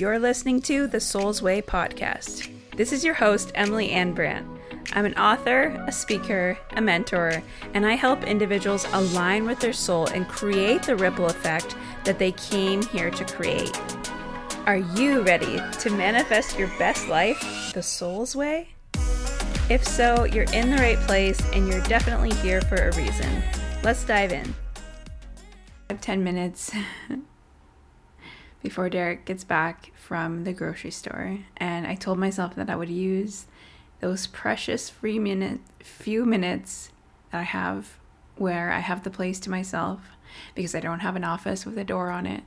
You're listening to the Soul's Way podcast. This is your host, Emily Anne Brant. I'm an author, a speaker, a mentor, and I help individuals align with their soul and create the ripple effect that they came here to create. Are you ready to manifest your best life the soul's way? If so, you're in the right place and you're definitely here for a reason. Let's dive in. 10 minutes before Derek gets back from the grocery store, and I told myself that I would use those precious free minute few minutes that I have where I have the place to myself because I don't have an office with a door on it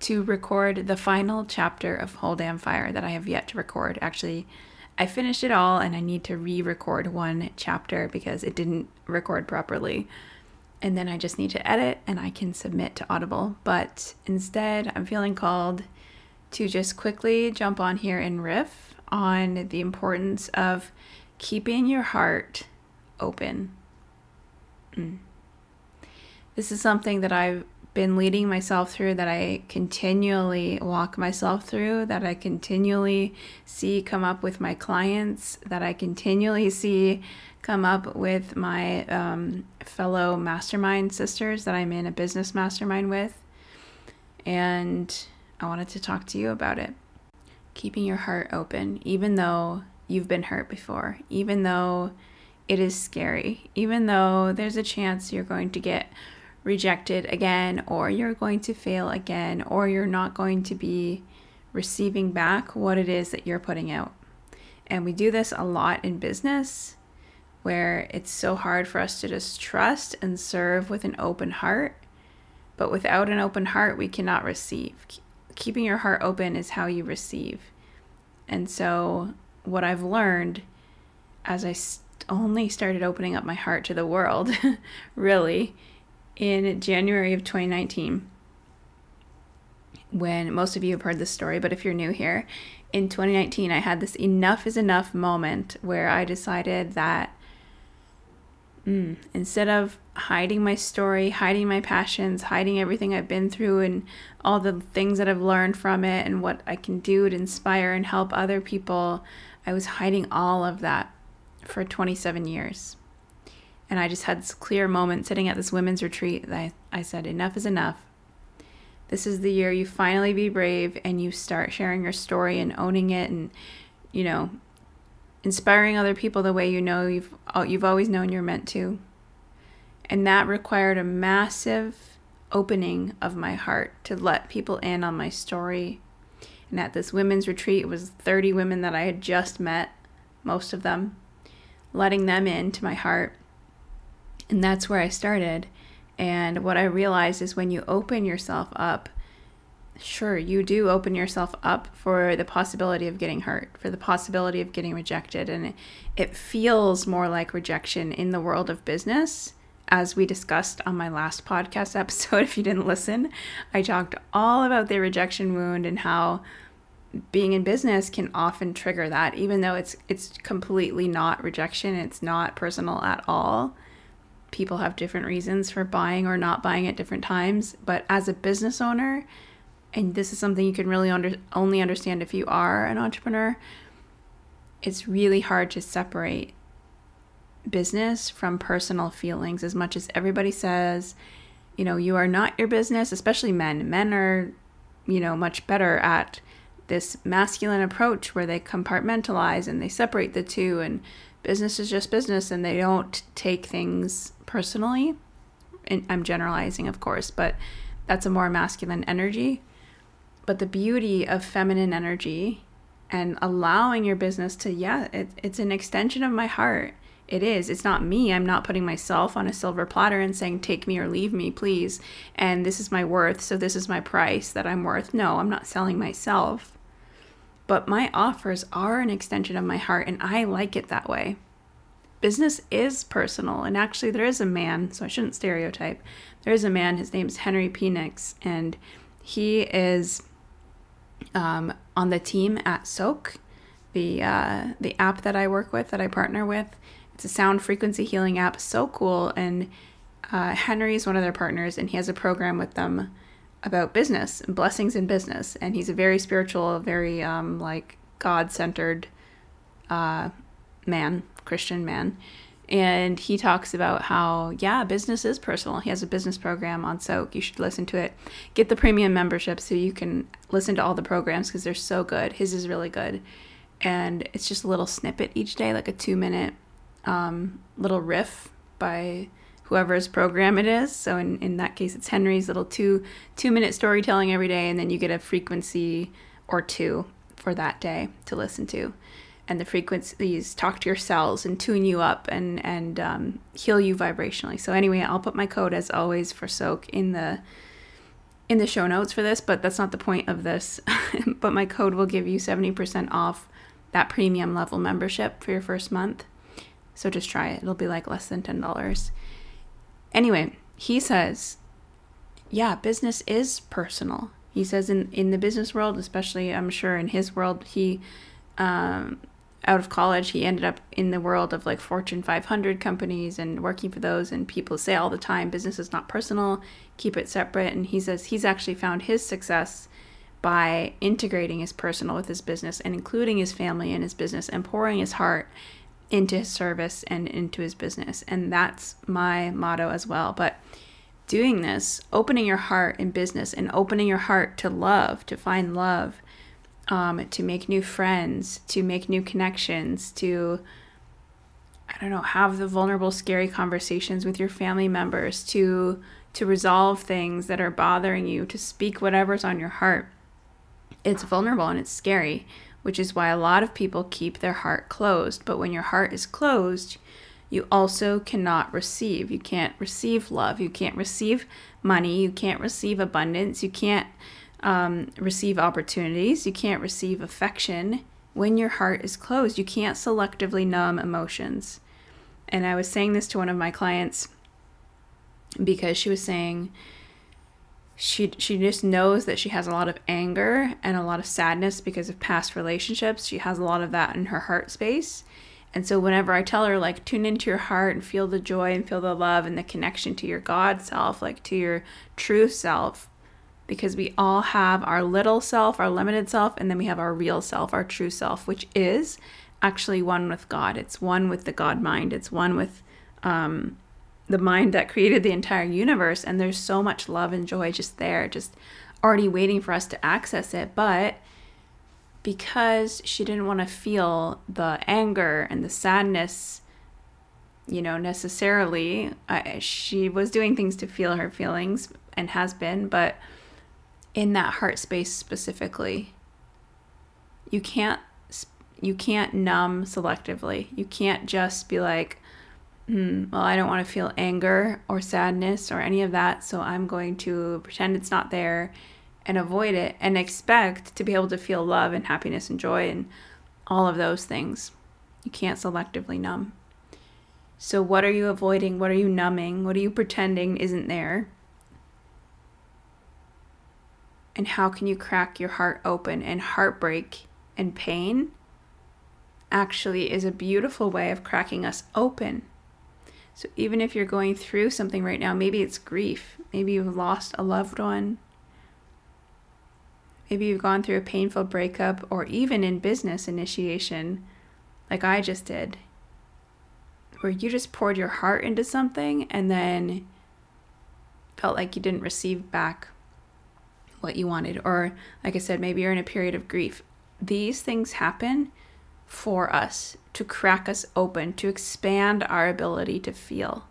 to record the final chapter of Whole Damn Fire that I have yet to record. Actually, I finished it all and I need to re record one chapter because it didn't record properly. And then I just need to edit and I can submit to Audible. But instead, I'm feeling called to just quickly jump on here and riff on the importance of keeping your heart open. Mm. This is something that I've been leading myself through, that I continually walk myself through, that I continually see come up with my clients, that I continually see come up with my um, fellow mastermind sisters that I'm in a business mastermind with. And I wanted to talk to you about it. Keeping your heart open, even though you've been hurt before, even though it is scary, even though there's a chance you're going to get rejected again, or you're going to fail again, or you're not going to be receiving back what it is that you're putting out. And we do this a lot in business where it's so hard for us to just trust and serve with an open heart. But without an open heart, we cannot receive. Keeping your heart open is how you receive. And so, what I've learned as I only started opening up my heart to the world, really, in January of 2019 when most of you have heard this story, but if you're new here, in 2019, I had this enough is enough moment where I decided that mm, instead of hiding my story, hiding my passions, hiding everything I've been through, and all the things that I've learned from it, and what I can do to inspire and help other people, I was hiding all of that for 27 years. And I just had this clear moment sitting at this women's retreat that I, I said, enough is enough. This is the year you finally be brave and you start sharing your story and owning it and, you know, inspiring other people the way you know you've uh, you've always known you're meant to. And that required a massive opening of my heart to let people in on my story. And at this women's retreat, it was 30 women that I had just met, most of them, letting them into my heart and that's where I started. And what I realized is when you open yourself up, sure, you do open yourself up for the possibility of getting hurt, for the possibility of getting rejected. And it, it feels more like rejection in the world of business. As we discussed on my last podcast episode, if you didn't listen, I talked all about the rejection wound and how being in business can often trigger that even though it's it's completely not rejection it's not personal at all people have different reasons for buying or not buying at different times. But as a business owner, and this is something you can really under, only understand if you are an entrepreneur, it's really hard to separate business from personal feelings as much as everybody says, you know, you are not your business, especially men. Men are, you know, much better at this masculine approach where they compartmentalize and they separate the two and business is just business and they don't take things personally. And I'm generalizing, of course, but that's a more masculine energy. But the beauty of feminine energy and allowing your business to, yeah, it, it's an extension of my heart. It is. It's not me. I'm not putting myself on a silver platter and saying, take me or leave me, please. And this is my worth. So this is my price that I'm worth. No, I'm not selling myself. But my offers are an extension of my heart, and I like it that way business is personal. And actually, there is a man, so I shouldn't stereotype. There is a man, his name's Henry Penix, and he is um, on the team at Soaak, the, uh, the app that I work with, that I partner with. It's a sound frequency healing app, so cool. And uh, Henry is one of their partners, and he has a program with them about business and blessings in business. And he's a very spiritual, very um, like God centered uh, man, Christian man. And he talks about how, yeah, business is personal. He has a business program on Soaak. You should listen to it. Get the premium membership so you can listen to all the programs because they're so good. His is really good. And it's just a little snippet each day, like a two minute um, little riff by whoever's program it is. So in, in that case, it's Henry's little two two minute storytelling every day, and then you get a frequency or two for that day to listen to. And the frequencies talk to your cells and tune you up and and um, heal you vibrationally. So anyway, I'll put my code as always for Soaak in the in the show notes for this, but that's not the point of this. but my code will give you 70% off that premium level membership for your first month. So just try it. It'll be like less than $10. Anyway, he says, yeah, business is personal. He says in, in the business world, especially I'm sure in his world, he, um, out of college, he ended up in the world of like Fortune 500 companies and working for those. And people say all the time, business is not personal, keep it separate. And he says he's actually found his success by integrating his personal with his business and including his family in his business and pouring his heart into his service and into his business. And that's my motto as well. But doing this, opening your heart in business and opening your heart to love, to find love, um, to make new friends, to make new connections, to, I don't know, have the vulnerable, scary conversations with your family members, to to resolve things that are bothering you, to speak whatever's on your heart. It's vulnerable and it's scary which is why a lot of people keep their heart closed. But when your heart is closed, you also cannot receive. You can't receive love. You can't receive money. You can't receive abundance. You can't um, receive opportunities. You can't receive affection when your heart is closed. You can't selectively numb emotions. And I was saying this to one of my clients because she was saying, she she just knows that she has a lot of anger and a lot of sadness because of past relationships. She has a lot of that in her heart space. And so whenever I tell her like tune into your heart and feel the joy and feel the love and the connection to your God self, like to your true self, because we all have our little self, our limited self, and then we have our real self, our true self, which is actually one with God. It's one with the God mind. It's one with um, the mind that created the entire universe and there's so much love and joy just there just already waiting for us to access it but because she didn't want to feel the anger and the sadness you know necessarily I, she was doing things to feel her feelings and has been but in that heart space specifically you can't you can't numb selectively you can't just be like hmm, well, I don't want to feel anger or sadness or any of that, so I'm going to pretend it's not there and avoid it and expect to be able to feel love and happiness and joy and all of those things. You can't selectively numb. So, what are you avoiding? What are you numbing? What are you pretending isn't there? And how can you crack your heart open? And heartbreak and pain? Actually is a beautiful way of cracking us open. So even if you're going through something right now, maybe it's grief, maybe you've lost a loved one, maybe you've gone through a painful breakup, or even in business initiation, like I just did, where you just poured your heart into something and then felt like you didn't receive back what you wanted. Or, like I said, maybe you're in a period of grief. These things happen for us to crack us open, to expand our ability to feel,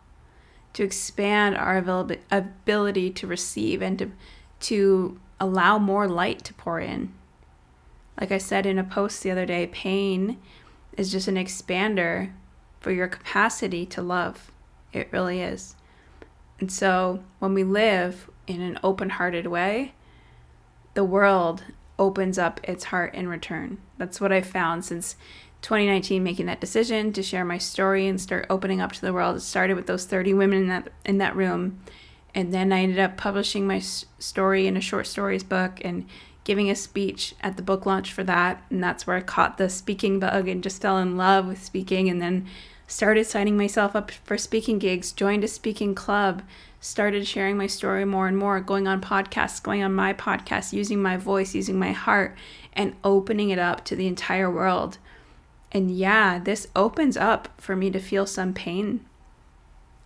to expand our ability to receive, and to, to allow more light to pour in. Like I said in a post the other day, pain is just an expander for your capacity to love. It really is. And so when we live in an open hearted way, the world opens up its heart in return. That's what I've found since 2019 making that decision to share my story and start opening up to the world. It started with those 30 women in that in that room, and then I ended up publishing my story in a short stories book and giving a speech at the book launch for that, and that's where I caught the speaking bug and just fell in love with speaking and then started signing myself up for speaking gigs, joined a speaking club, started sharing my story more and more, going on podcasts, going on my podcast, using my voice, using my heart, and opening it up to the entire world. And yeah, this opens up for me to feel some pain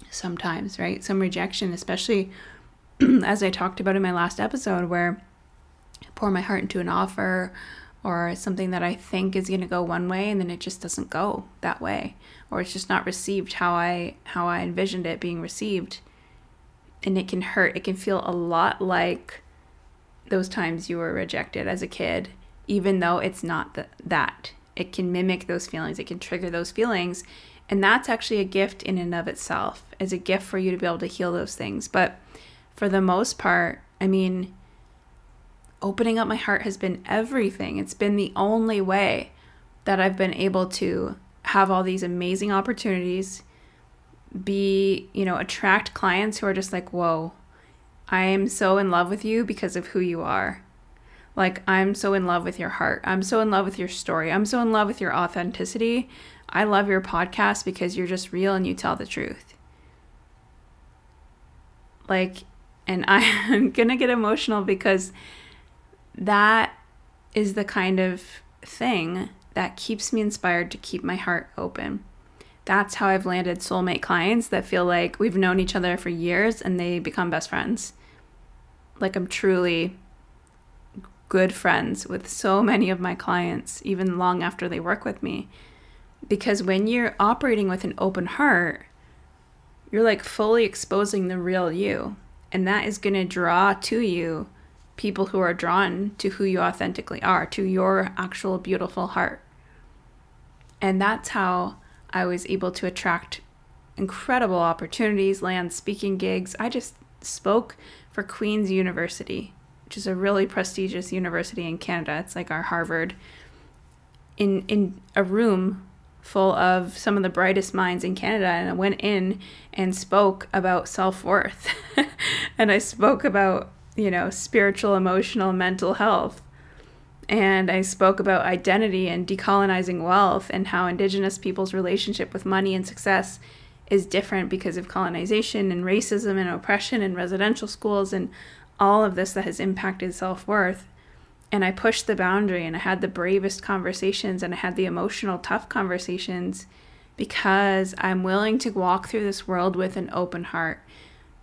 sometimes, right? Some rejection, especially as I talked about in my last episode, where I pour my heart into an offer or something that I think is going to go one way and then it just doesn't go that way or it's just not received how I how I envisioned it being received and it can hurt. It can feel a lot like those times you were rejected as a kid even though it's not that. It can mimic those feelings. It can trigger those feelings. And that's actually a gift in and of itself. As a gift for you to be able to heal those things. But for the most part I mean opening up my heart has been everything. It's been the only way that I've been able to have all these amazing opportunities, be, you know, attract clients who are just like, whoa, I am so in love with you because of who you are. Like, I'm so in love with your heart. I'm so in love with your story. I'm so in love with your authenticity. I love your podcast because you're just real and you tell the truth. Like, and I'm gonna get emotional because that is the kind of thing that keeps me inspired to keep my heart open. That's how I've landed soulmate clients that feel like we've known each other for years and they become best friends. Like I'm truly good friends with so many of my clients, even long after they work with me. Because when you're operating with an open heart, you're like fully exposing the real you. And that is going to draw to you people who are drawn to who you authentically are, to your actual beautiful heart. And that's how I was able to attract incredible opportunities, land speaking gigs. I just spoke for Queen's University, which is a really prestigious university in Canada. It's like our Harvard in in a room full of some of the brightest minds in Canada and I went in and spoke about self-worth. and I spoke about you know, spiritual, emotional, mental health. And I spoke about identity and decolonizing wealth and how Indigenous people's relationship with money and success is different because of colonization and racism and oppression and residential schools and all of this that has impacted self worth. And I pushed the boundary and I had the bravest conversations and I had the emotional, tough conversations because I'm willing to walk through this world with an open heart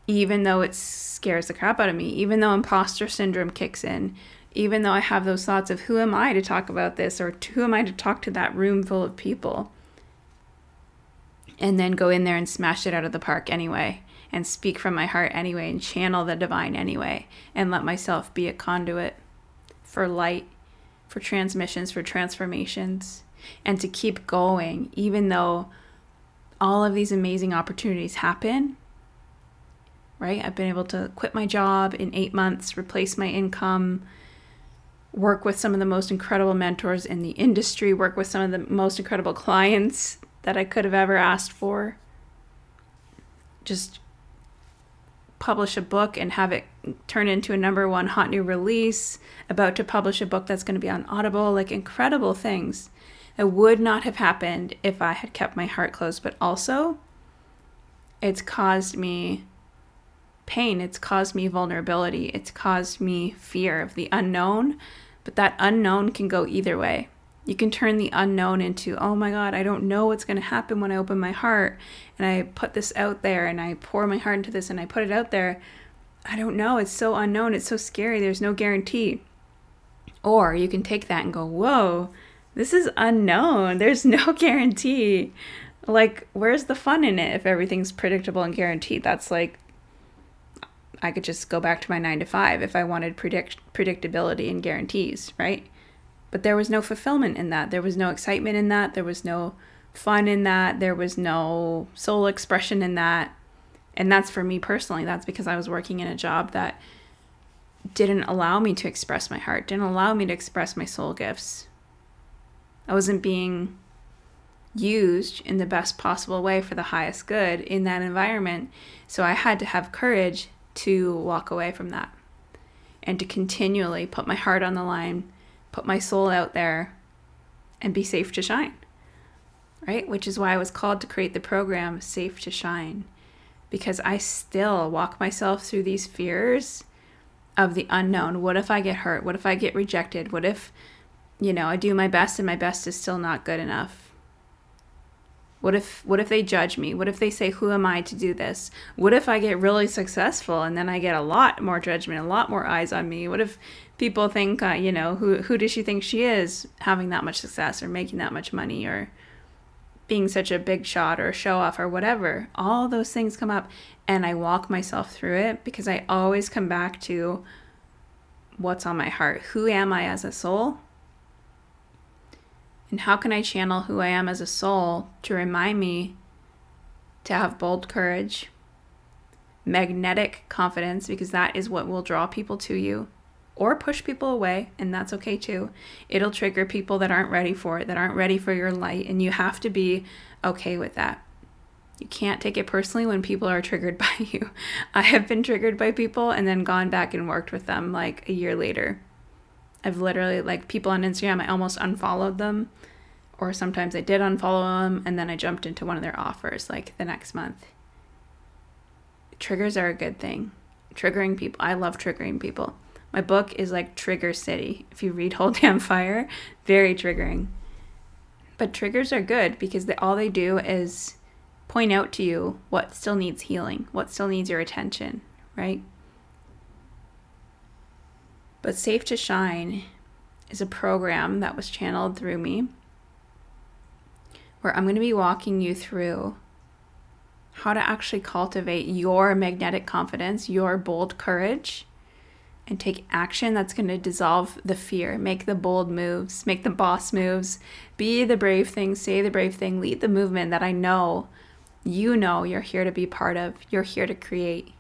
even though it scares the crap out of me, even though imposter syndrome kicks in, even though I have those thoughts of who am I to talk about this or who am I to talk to that room full of people, and then go in there and smash it out of the park anyway, and speak from my heart anyway, and channel the divine anyway, and let myself be a conduit for light, for transmissions, for transformations, and to keep going, even though all of these amazing opportunities happen right? I've been able to quit my job in eight months, replace my income, work with some of the most incredible mentors in the industry, work with some of the most incredible clients that I could have ever asked for. Just publish a book and have it turn into a number one hot new release, about to publish a book that's going to be on Audible, like incredible things that would not have happened if I had kept my heart closed. But also, it's caused me pain, it's caused me vulnerability, it's caused me fear of the unknown, but that unknown can go either way. You can turn the unknown into, oh my God, I don't know what's going to happen when I open my heart and I put this out there and I pour my heart into this and I put it out there. I don't know. It's so unknown. It's so scary. There's no guarantee. Or you can take that and go, whoa, this is unknown. There's no guarantee. Like, where's the fun in it if everything's predictable and guaranteed? That's like I could just go back to my nine to five if I wanted predict predictability and guarantees, right? But there was no fulfillment in that. There was no excitement in that. There was no fun in that. There was no soul expression in that. And that's for me personally. That's because I was working in a job that didn't allow me to express my heart, didn't allow me to express my soul gifts. I wasn't being used in the best possible way for the highest good in that environment. So I had to have courage to walk away from that and to continually put my heart on the line, put my soul out there, and be safe to shine. Right? Which is why I was called to create the program Safe to Shine because I still walk myself through these fears of the unknown. What if I get hurt? What if I get rejected? What if, you know, I do my best and my best is still not good enough? What if what if they judge me? What if they say who am I to do this? What if I get really successful and then I get a lot more judgment, a lot more eyes on me? What if people think, uh, you know, who who does she think she is having that much success or making that much money or being such a big shot or show off or whatever? All those things come up and I walk myself through it because I always come back to what's on my heart. Who am I as a soul? And how can I channel who I am as a soul to remind me to have bold courage, magnetic confidence, because that is what will draw people to you or push people away, and that's okay too. It'll trigger people that aren't ready for it, that aren't ready for your light, and you have to be okay with that. You can't take it personally when people are triggered by you. I have been triggered by people and then gone back and worked with them like a year later I've literally like people on Instagram, I almost unfollowed them, or sometimes I did unfollow them, and then I jumped into one of their offers like the next month. Triggers are a good thing. Triggering people, I love triggering people. My book is like Trigger City. If you read Whole Damn Fire, very triggering. But triggers are good because they, all they do is point out to you what still needs healing, what still needs your attention, right? But Safe to Shine is a program that was channeled through me where I'm going to be walking you through how to actually cultivate your magnetic confidence, your bold courage, and take action that's going to dissolve the fear, make the bold moves, make the boss moves, be the brave thing, say the brave thing, lead the movement that I know you know you're here to be part of, you're here to create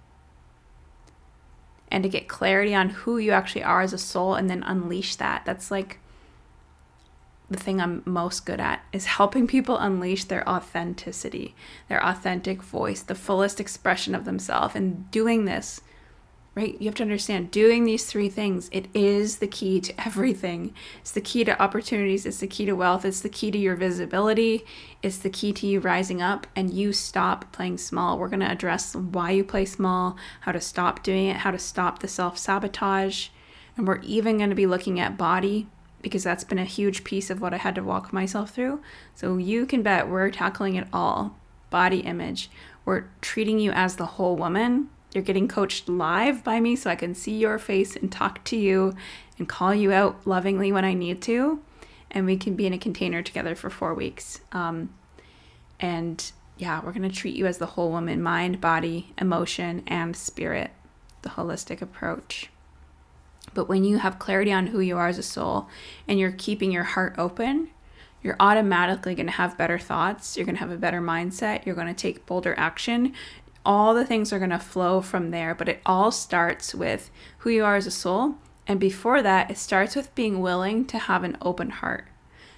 and to get clarity on who you actually are as a soul and then unleash that. That's like the thing I'm most good at is helping people unleash their authenticity, their authentic voice, the fullest expression of themselves. And doing this right? You have to understand doing these three things, it is the key to everything. It's the key to opportunities, it's the key to wealth, it's the key to your visibility, it's the key to you rising up and you stop playing small. We're going to address why you play small, how to stop doing it, how to stop the self sabotage. And we're even going to be looking at body because that's been a huge piece of what I had to walk myself through. So you can bet we're tackling it all body image. We're treating you as the whole woman you're getting coached live by me so I can see your face and talk to you and call you out lovingly when I need to. And we can be in a container together for four weeks. Um, and yeah, we're going to treat you as the whole woman mind, body, emotion, and spirit, the holistic approach. But when you have clarity on who you are as a soul and you're keeping your heart open, you're automatically going to have better thoughts. You're going to have a better mindset. You're going to take bolder action all the things are going to flow from there, but it all starts with who you are as a soul. And before that, it starts with being willing to have an open heart.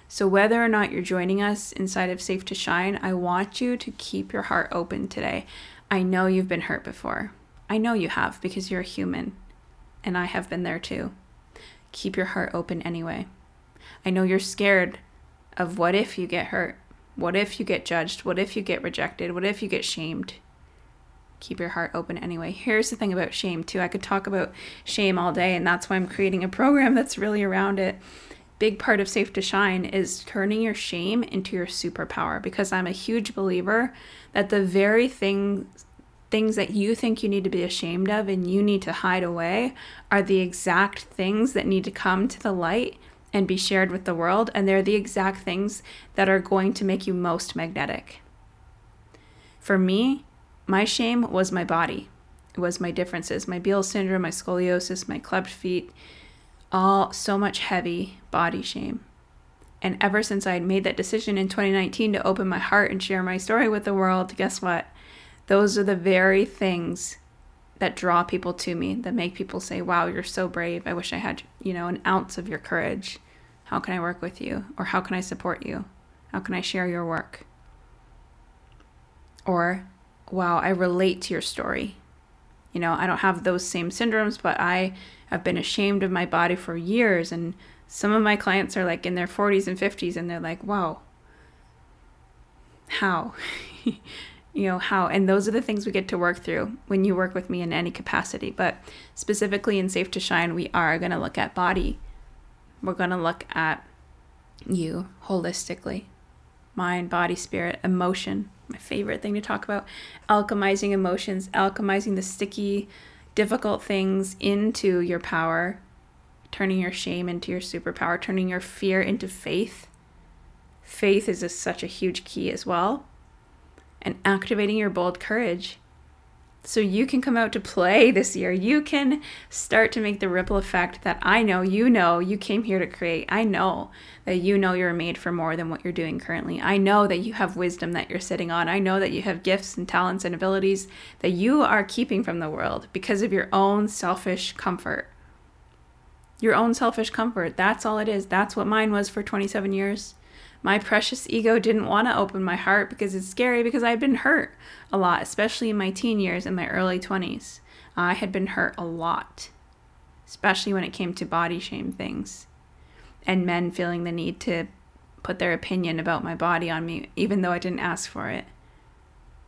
So, whether or not you're joining us inside of Safe to Shine, I want you to keep your heart open today. I know you've been hurt before. I know you have because you're a human, and I have been there too. Keep your heart open anyway. I know you're scared of what if you get hurt? What if you get judged? What if you get rejected? What if you get shamed? Keep your heart open anyway. Here's the thing about shame, too. I could talk about shame all day, and that's why I'm creating a program that's really around it. Big part of Safe to Shine is turning your shame into your superpower because I'm a huge believer that the very thing things that you think you need to be ashamed of and you need to hide away are the exact things that need to come to the light and be shared with the world and they're the exact things that are going to make you most magnetic. For me, my shame was my body. It was my differences, my Beal syndrome, my scoliosis, my clubbed feet, all so much heavy body shame. And ever since I had made that decision in 2019 to open my heart and share my story with the world, guess what? Those are the very things that draw people to me, that make people say, Wow, you're so brave. I wish I had, you know, an ounce of your courage. How can I work with you? Or how can I support you? How can I share your work? Or wow, I relate to your story. You know, I don't have those same syndromes, but I have been ashamed of my body for years. And some of my clients are like in their 40s and 50s, and they're like, wow, how? you know how and those are the things we get to work through when you work with me in any capacity but specifically in safe to shine we are going to look at body we're going to look at you holistically mind body spirit emotion my favorite thing to talk about alchemizing emotions alchemizing the sticky difficult things into your power turning your shame into your superpower turning your fear into faith faith is a, such a huge key as well and activating your bold courage. So you can come out to play this year. You can start to make the ripple effect that I know you know you came here to create. I know that you know you're made for more than what you're doing currently. I know that you have wisdom that you're sitting on. I know that you have gifts and talents and abilities that you are keeping from the world because of your own selfish comfort. Your own selfish comfort. That's all it is. That's what mine was for 27 years my precious ego didn't want to open my heart because it's scary because I'd been hurt a lot, especially in my teen years and my early 20s. I had been hurt a lot, especially when it came to body shame things and men feeling the need to put their opinion about my body on me, even though I didn't ask for it.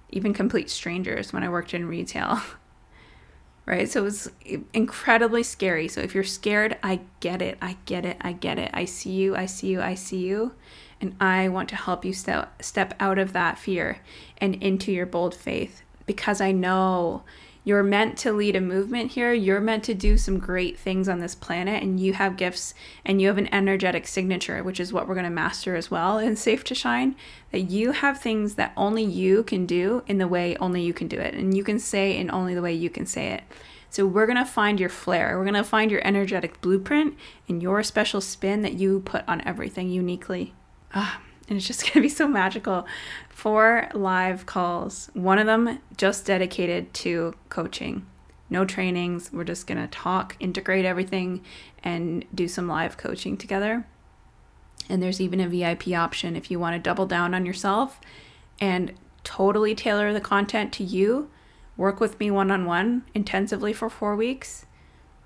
Even complete strangers when I worked in retail. right? So it was incredibly scary. So if you're scared, I get it. I get it. I get it. I see you. I see you. I see you. And I want to help you step, out of that fear and into your bold faith because I know you're meant to lead a movement here. You're meant to do some great things on this planet, and you have gifts and you have an energetic signature, which is what we're going to master as well in Safe to Shine. That you have things that only you can do in the way only you can do it, and you can say in only the way you can say it. So, we're going to find your flair. We're going to find your energetic blueprint and your special spin that you put on everything uniquely. Ah, and it's just going to be so magical. Four live calls, one of them just dedicated to coaching. No trainings. We're just going to talk, integrate everything, and do some live coaching together. And there's even a VIP option if you want to double down on yourself and totally tailor the content to you. Work with me one on one intensively for four weeks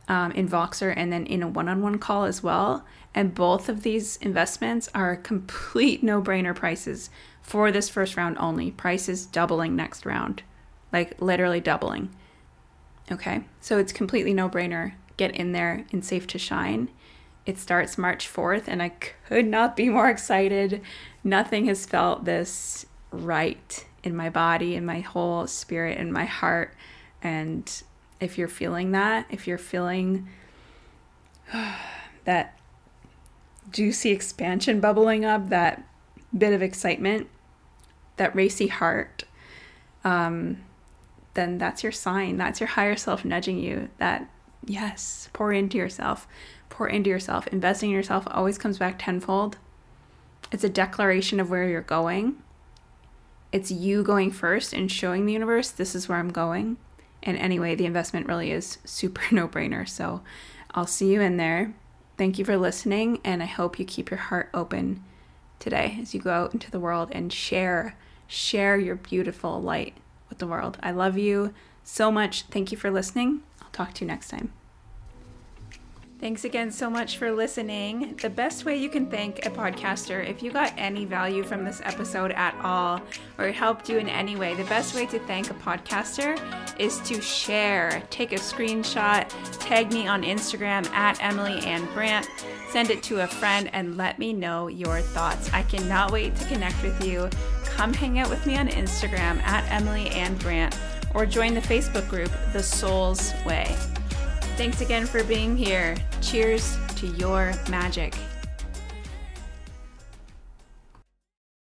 um, in Voxer and then in a one on one call as well. And both of these investments are complete no brainer prices for this first round only. Prices doubling next round, like literally doubling. Okay, so it's completely no brainer. Get in there and safe to shine. It starts March 4th, and I could not be more excited. Nothing has felt this right in my body, in my whole spirit, in my heart. And if you're feeling that, if you're feeling that juicy expansion bubbling up, that bit of excitement, that racy heart, um, then that's your sign. That's your higher self nudging you that, yes, pour into yourself, pour into yourself. Investing in yourself always comes back tenfold. It's a declaration of where you're going. It's you going first and showing the universe, this is where I'm going. And anyway, the investment really is super no brainer. So I'll see you in there. Thank you for listening, and I hope you keep your heart open today as you go out into the world and share share your beautiful light with the world. I love you so much. Thank you for listening. I'll talk to you next time. Thanks again so much for listening. The best way you can thank a podcaster, if you got any value from this episode at all, or it helped you in any way, the best way to thank a podcaster is to share. Take a screenshot, tag me on Instagram at Emily Anne Brant, send it to a friend, and let me know your thoughts. I cannot wait to connect with you. Come hang out with me on Instagram at Emily Anne Brant, or join the Facebook group, The Soul's Way. Thanks again for being here. Cheers to your magic.